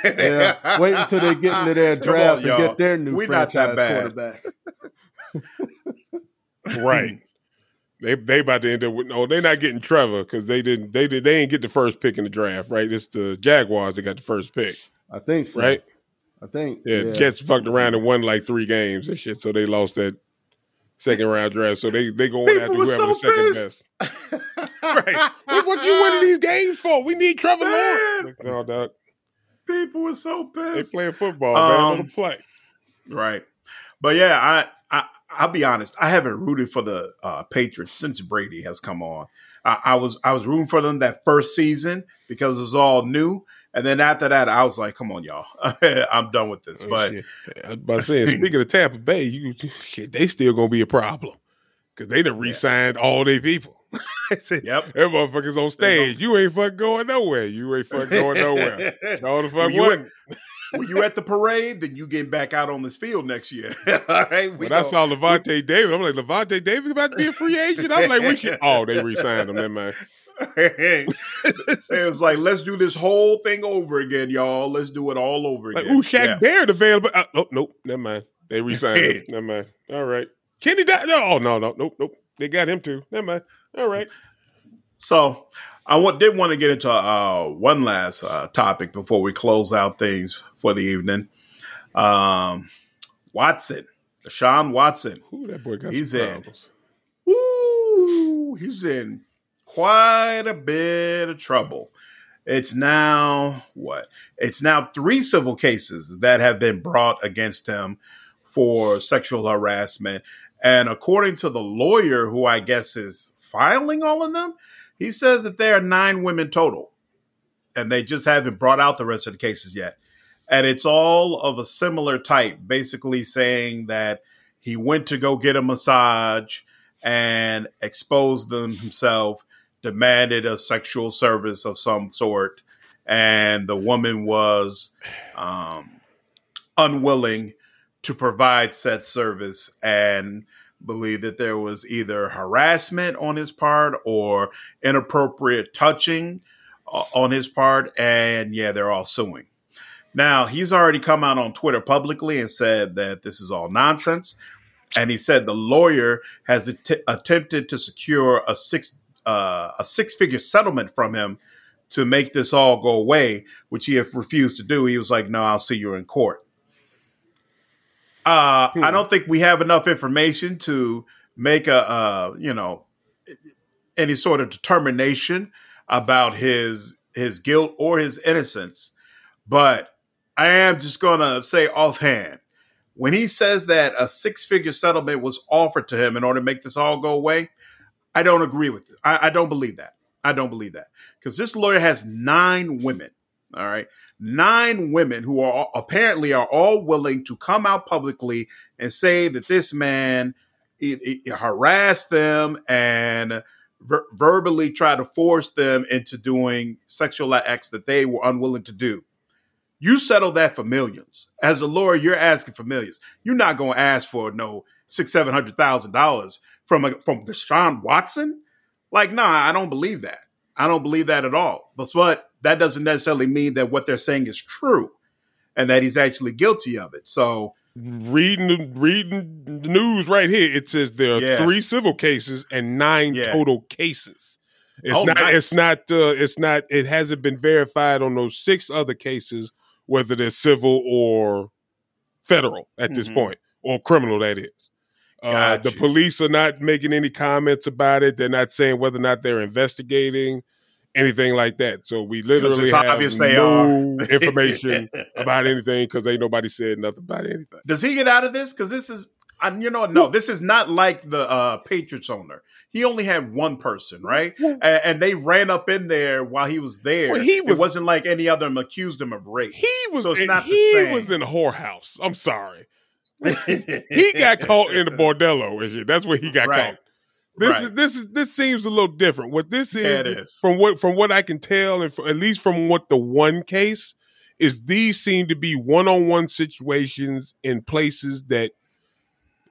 yeah, wait until they get into their draft on, and get their new we franchise quarterback. Right. They they about to end up with no. They're not getting Trevor because they didn't. They did. They ain't get the first pick in the draft, right? It's the Jaguars that got the first pick. I think so. Right. I think. Yeah, yeah. Jets fucked around and won like three games and shit, so they lost that second round draft. So they they go on after whoever so the second best. right. what you winning these games for? We need Trevor Lawrence. No, dog. People were so pissed. They playing football, um, man. Let them play. Right. But yeah, I, I I'll be honest. I haven't rooted for the uh, Patriots since Brady has come on. I, I, was I was rooting for them that first season because it was all new, and then after that, I was like, "Come on, y'all, I'm done with this." Oh, but by saying, speaking of Tampa Bay, you shit, they still gonna be a problem because they done re-signed yeah. all their people. said, yep, that motherfuckers on stage. You ain't fucking going nowhere. You ain't fucking going nowhere. no, the fuck what? When you at the parade, then you get back out on this field next year. All right. We when I saw Lavonte David, I'm like, Lavonte David about to be a free agent. I'm like, we should. Oh, they re-signed him, then, man. it was like, let's do this whole thing over again, y'all. Let's do it all over again. Like, ooh, Shaq yeah. Barrett available. Uh, nope, nope, never mind. They re-signed him. Never mind. All right. Kenny died. No, oh, no, no, nope, nope. They got him too. Never mind. All right. So I did want to get into uh, one last uh, topic before we close out things for the evening. Um, Watson, Deshaun Watson. Ooh, that boy got he's in. Ooh, he's in quite a bit of trouble. It's now what? It's now three civil cases that have been brought against him for sexual harassment. And according to the lawyer who I guess is filing all of them, he says that there are nine women total, and they just haven't brought out the rest of the cases yet. And it's all of a similar type, basically saying that he went to go get a massage and exposed them himself, demanded a sexual service of some sort, and the woman was um, unwilling to provide said service and believe that there was either harassment on his part or inappropriate touching uh, on his part. And yeah, they're all suing. Now, he's already come out on Twitter publicly and said that this is all nonsense. And he said the lawyer has att- attempted to secure a six uh, a six figure settlement from him to make this all go away, which he refused to do. He was like, "No, I'll see you in court." Uh, hmm. I don't think we have enough information to make a, uh, you know, any sort of determination about his his guilt or his innocence. But I am just gonna say offhand, when he says that a six figure settlement was offered to him in order to make this all go away, I don't agree with it. I, I don't believe that. I don't believe that because this lawyer has nine women. All right nine women who are apparently are all willing to come out publicly and say that this man he, he harassed them and ver- verbally tried to force them into doing sexual acts that they were unwilling to do. You settle that for millions. As a lawyer, you're asking for millions. You're not going to ask for no six, seven hundred thousand dollars from a, from Deshaun Watson. Like, nah, I don't believe that. I don't believe that at all. But what that doesn't necessarily mean that what they're saying is true and that he's actually guilty of it. So reading reading the news right here, it says there are yeah. three civil cases and nine yeah. total cases. It's oh, not. Nice. It's not. Uh, it's not. It hasn't been verified on those six other cases whether they're civil or federal at mm-hmm. this point or criminal. That is. Uh, the police are not making any comments about it. They're not saying whether or not they're investigating anything like that. So we literally have no information about anything because ain't nobody said nothing about anything. Does he get out of this? Because this is, you know, no, this is not like the uh, Patriots owner. He only had one person, right? And, and, they ran up in there while he was there. Well, he was, it wasn't like any other accused him of rape. He was. So it's in, not he was in a whorehouse. I'm sorry. he got caught in the bordello. That's where he got right. caught. This right. is this is this seems a little different. What this is, yeah, is, from what from what I can tell, and for, at least from what the one case is, these seem to be one on one situations in places that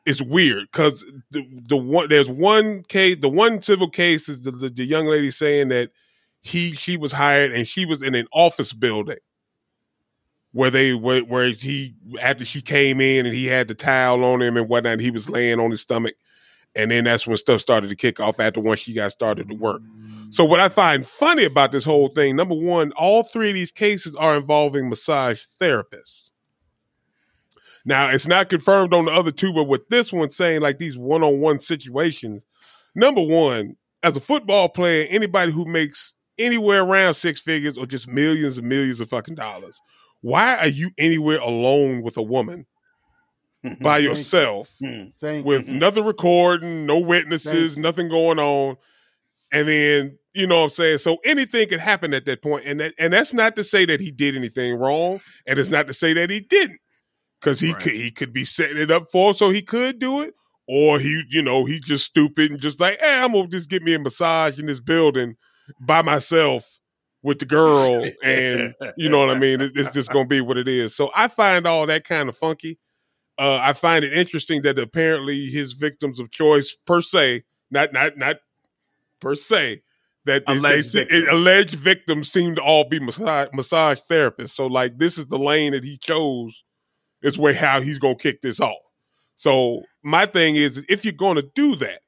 is weird because the the one there's one case, the one civil case is the, the, the young lady saying that he she was hired and she was in an office building where they where, where he after she came in and he had the towel on him and whatnot, he was laying on his stomach and then that's when stuff started to kick off after once she got started to work. Mm-hmm. So what I find funny about this whole thing, number one, all three of these cases are involving massage therapists. Now it's not confirmed on the other two, but with this one saying like these one-on-one situations, number one, as a football player, anybody who makes anywhere around six figures or just millions and millions of fucking dollars, why are you anywhere alone with a woman by yourself Thank with you. nothing recording, no witnesses, nothing going on. And then, you know what I'm saying? So anything could happen at that point. And that, and that's not to say that he did anything wrong. And it's not to say that he didn't. Because he right. could he could be setting it up for him so he could do it. Or he, you know, he just stupid and just like, hey, I'm gonna just get me a massage in this building by myself with the girl. and you know what I mean? It's just gonna be what it is. So I find all that kind of funky. Uh, I find it interesting that apparently his victims of choice, per se, not not not per se, that alleged, they, victims. alleged victims seem to all be massage, massage therapists. So like this is the lane that he chose. Is where how he's gonna kick this off. So my thing is, if you're gonna do that,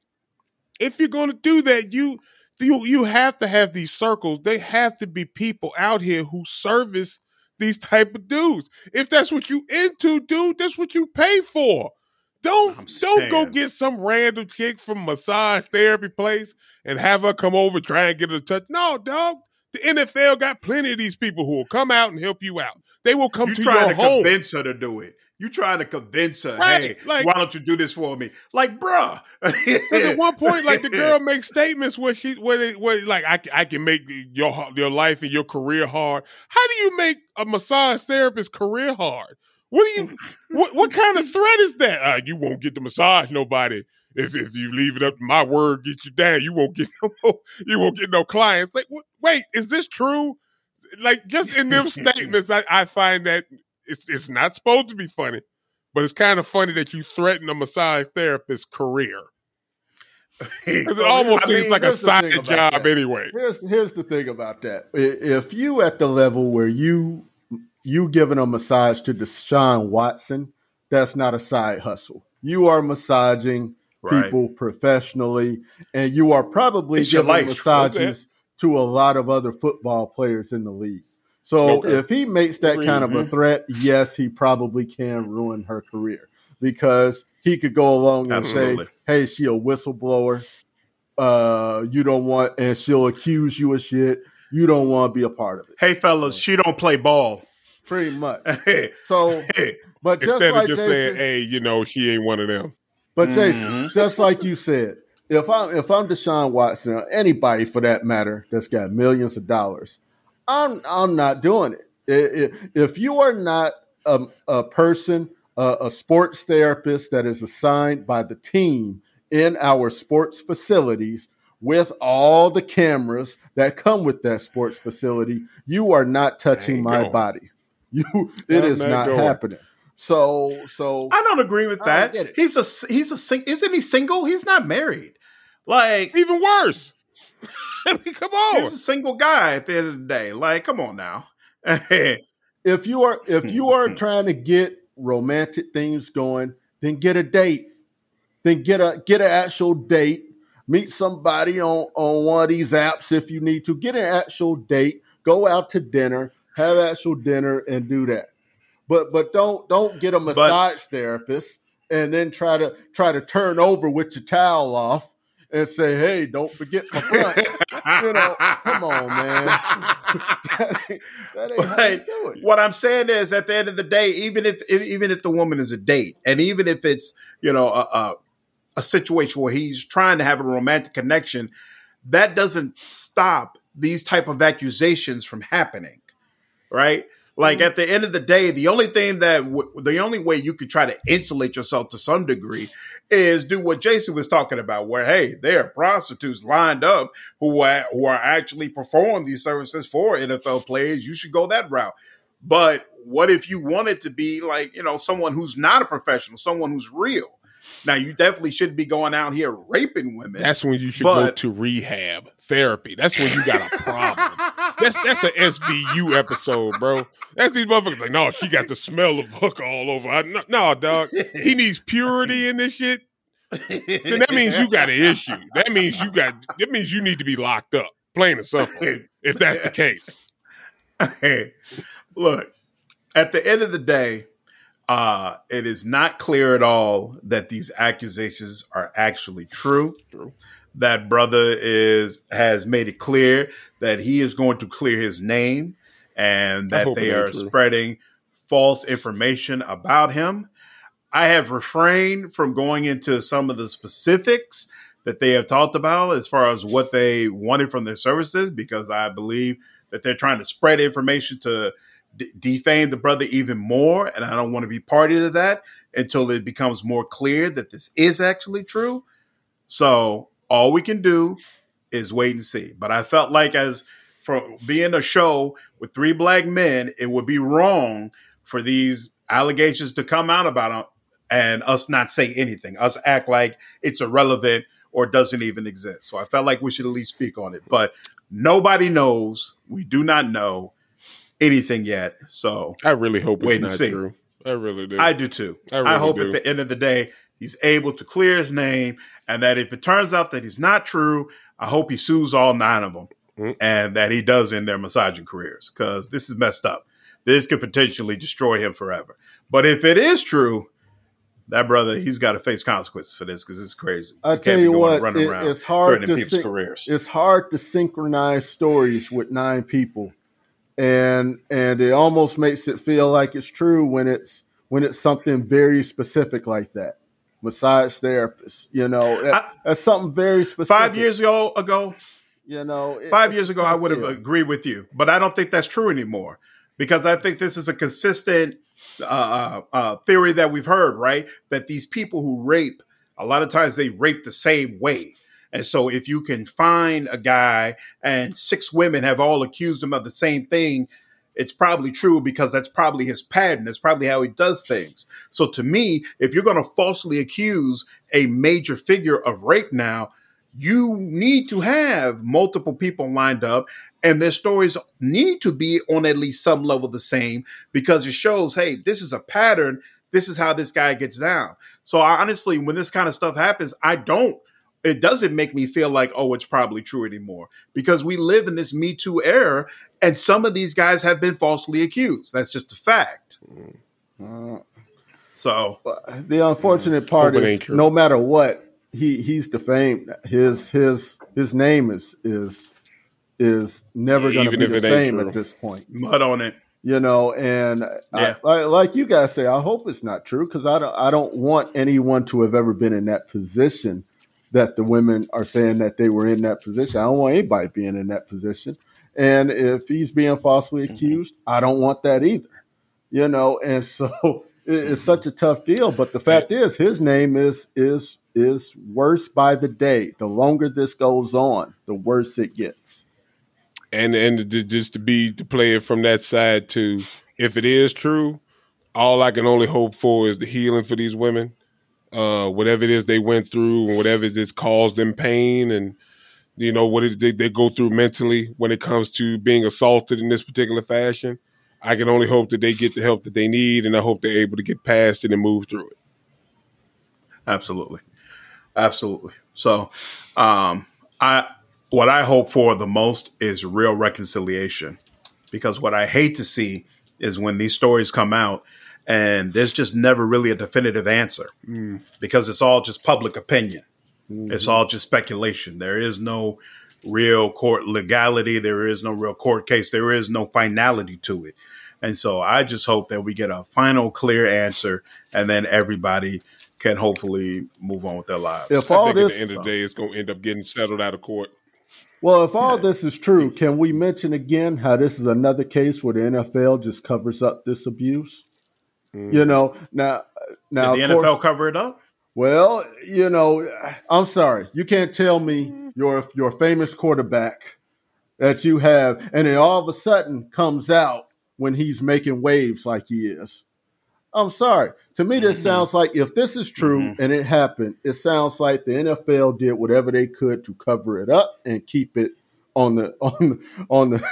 if you're gonna do that, you you you have to have these circles. They have to be people out here who service these type of dudes. If that's what you into, dude, that's what you pay for. Don't don't go get some random chick from massage therapy place and have her come over try and get her to touch. No, dog. The NFL got plenty of these people who will come out and help you out. They will come you to your to home. Convince her to do it. You trying to convince her, right. hey, like, why don't you do this for me? Like, bruh. at one point, like the girl makes statements where she, where, they, where like I, I can make your your life and your career hard. How do you make a massage therapist career hard? What do you? what, what kind of threat is that? Uh, you won't get the massage nobody if if you leave it up to my word, get you down. You won't get no, you won't get no clients. Like, wait, is this true? Like, just in them statements, I, I find that it's it's not supposed to be funny, but it's kind of funny that you threaten a massage therapist's career. It almost I seems mean, like a side job that. anyway. Here's here's the thing about that. If you at the level where you you giving a massage to Deshaun Watson, that's not a side hustle. You are massaging right. people professionally, and you are probably it's giving massages to a lot of other football players in the league. So okay. if he makes that kind of a threat, yes, he probably can ruin her career because he could go along and Absolutely. say, "Hey, she a whistleblower. Uh, you don't want," and she'll accuse you of shit. You don't want to be a part of it. Hey, fellas, she don't play ball. Pretty much. so, but instead like of just Jason, saying, "Hey, you know, she ain't one of them." But Jason, mm-hmm. just like you said, if I'm if I'm Deshaun Watson or anybody for that matter that's got millions of dollars, I'm I'm not doing it. If you are not a, a person, a, a sports therapist that is assigned by the team in our sports facilities with all the cameras that come with that sports facility, you are not touching my going. body. You, it I'm is not, not happening. So, so I don't agree with that. He's a he's a sing, isn't he single? He's not married. Like even worse. I mean, come on. He's a single guy at the end of the day. Like, come on now. if you are if you are trying to get romantic things going, then get a date. Then get a get an actual date. Meet somebody on on one of these apps if you need to. Get an actual date. Go out to dinner. Have actual dinner and do that. But but don't don't get a massage but, therapist and then try to try to turn over with your towel off and say, "Hey, don't forget my front." you know, come on, man. that ain't, that ain't how you do it. What I'm saying is, at the end of the day, even if, if even if the woman is a date, and even if it's you know a, a, a situation where he's trying to have a romantic connection, that doesn't stop these type of accusations from happening, right? Like Mm-hmm. at the end of the day, the only thing that w- the only way you could try to insulate yourself to some degree is do what Jason was talking about, where hey, there are prostitutes lined up who are, who are actually performing these services for NFL players. You should go that route. But what if you wanted to be like you know someone who's not a professional, someone who's real? Now you definitely shouldn't be going out here raping women. That's when you should go to rehab therapy. That's when you got a problem. that's that's an SVU episode, bro. That's these motherfuckers like, no, she got the smell of hooker all over. I, no, no, dog. He needs purity in this shit. Then that means you got an issue. That means you got. That means you need to be locked up. Plain and simple. If that's the case, hey, look, at the end of the day, uh, it is not clear at all that these accusations are actually true. True. That brother is has made it clear that he is going to clear his name and that they are true. spreading false information about him. I have refrained from going into some of the specifics that they have talked about as far as what they wanted from their services because I believe that they're trying to spread information to d- defame the brother even more. And I don't want to be party to that until it becomes more clear that this is actually true. So all we can do is wait and see. But I felt like as for being a show with three black men, it would be wrong for these allegations to come out about them and us not say anything, us act like it's irrelevant or doesn't even exist. So I felt like we should at least speak on it. But nobody knows. We do not know anything yet. So I really hope it's Wait and not see. true. I really do. I do too. I I, hope do. at the end of the day he's able to clear his name, and that if it turns out that he's not true, I hope he sues all nine of them, Mm. and that he does end their massaging careers because this is messed up. This could potentially destroy him forever. But if it is true, that brother he's got to face consequences for this because it's crazy. I can't tell be you what, running it- around it's hard to people's syn- careers. it's hard to synchronize stories with nine people and and it almost makes it feel like it's true when it's when it's something very specific like that massage therapist you know that- I- that's something very specific Five years ago, ago you know it- five years ago, I would have agreed with you, but I don't think that's true anymore because I think this is a consistent uh, uh, theory that we've heard, right? That these people who rape, a lot of times they rape the same way. And so if you can find a guy and six women have all accused him of the same thing, it's probably true because that's probably his pattern. That's probably how he does things. So to me, if you're going to falsely accuse a major figure of rape now, you need to have multiple people lined up and their stories need to be on at least some level the same because it shows hey this is a pattern this is how this guy gets down so I, honestly when this kind of stuff happens i don't it doesn't make me feel like oh it's probably true anymore because we live in this me too era and some of these guys have been falsely accused that's just a fact Uh, so the unfortunate part Hope it is ain't true. no matter what he he's defamed his his his name is is is never going to be if the same true. at this point mud on it you know and Yeah. I, I, like you guys say i hope it's not true because i don't i don't want anyone to have ever been in that position that the women are saying that they were in that position. I don't want anybody being in that position. And if he's being falsely Mm-hmm. accused i don't want that either you know? And so it, it's such a tough deal. But the fact is his name is is is worse by the day. The longer this goes on the worse it gets. And and just to be to play it from that side too. If it is true, all I can only hope for is the healing for these women. Uh, whatever it is they went through, and whatever it is caused them pain, and you know what it, they, they go through mentally when it comes to being assaulted in this particular fashion. I can only hope that they get the help that they need, and I hope they're able to get past it and move through it. Absolutely. Absolutely. So, um, I what I hope for the most is real reconciliation, because what I hate to see is when these stories come out and there's just never really a definitive answer mm. because it's all just public opinion. Mm-hmm. It's all just speculation. There is no real court legality. There is no real court case. There is no finality to it. And so I just hope that we get a final clear answer and then everybody can hopefully move on with their lives. If all I think this, at the end of the day, it's going to end up getting settled out of court. Well, if all yeah. this is true, can we mention again how this is another case where the NFL just covers up this abuse? Mm. You know, now, now Did the NFL cover it up. Well, you know, I'm sorry, you can't tell me your your famous quarterback that you have, and then all of a sudden comes out when he's making waves like he is. I'm sorry. To me, this mm-hmm. sounds like if this is true mm-hmm. and it happened, it sounds like the NFL did whatever they could to cover it up and keep it on the on the, on the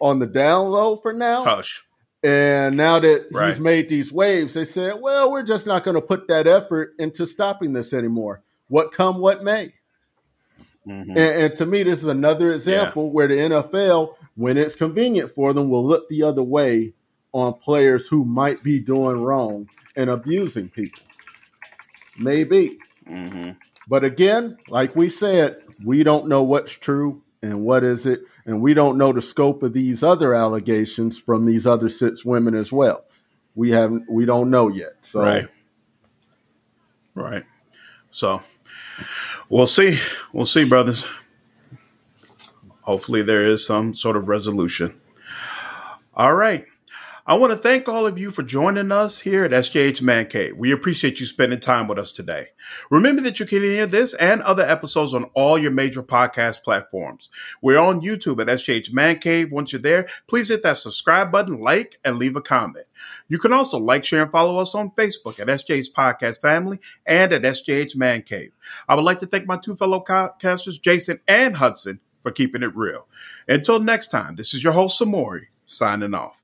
on the down low for now. Hush. And now that right. he's made these waves, they said, "Well, we're just not going to put that effort into stopping this anymore. What come, what may." Mm-hmm. And, and, to me, this is another example yeah. where the NFL, when it's convenient for them, will look the other way on players who might be doing wrong and abusing people. Maybe. Mm-hmm. But again, like we said, we don't know what's true and what is it, and we don't know the scope of these other allegations from these other six women as well. We haven't, we don't know yet. So, right, right. So, we'll see. We'll see, brothers. Hopefully, there is some sort of resolution. All right. I want to thank all of you for joining us here at SJH Man Cave. We appreciate you spending time with us today. Remember that you can hear this and other episodes on all your major podcast platforms. We're on YouTube at SJH Man Cave. Once you're there, please hit that subscribe button, like, and leave a comment. You can also like, share, and follow us on Facebook at SJ's Podcast Family and at SJH Man Cave. I would like to thank my two fellow podcasters, Jason and Hudson, for keeping it real. Until next time, this is your host, Samori, signing off.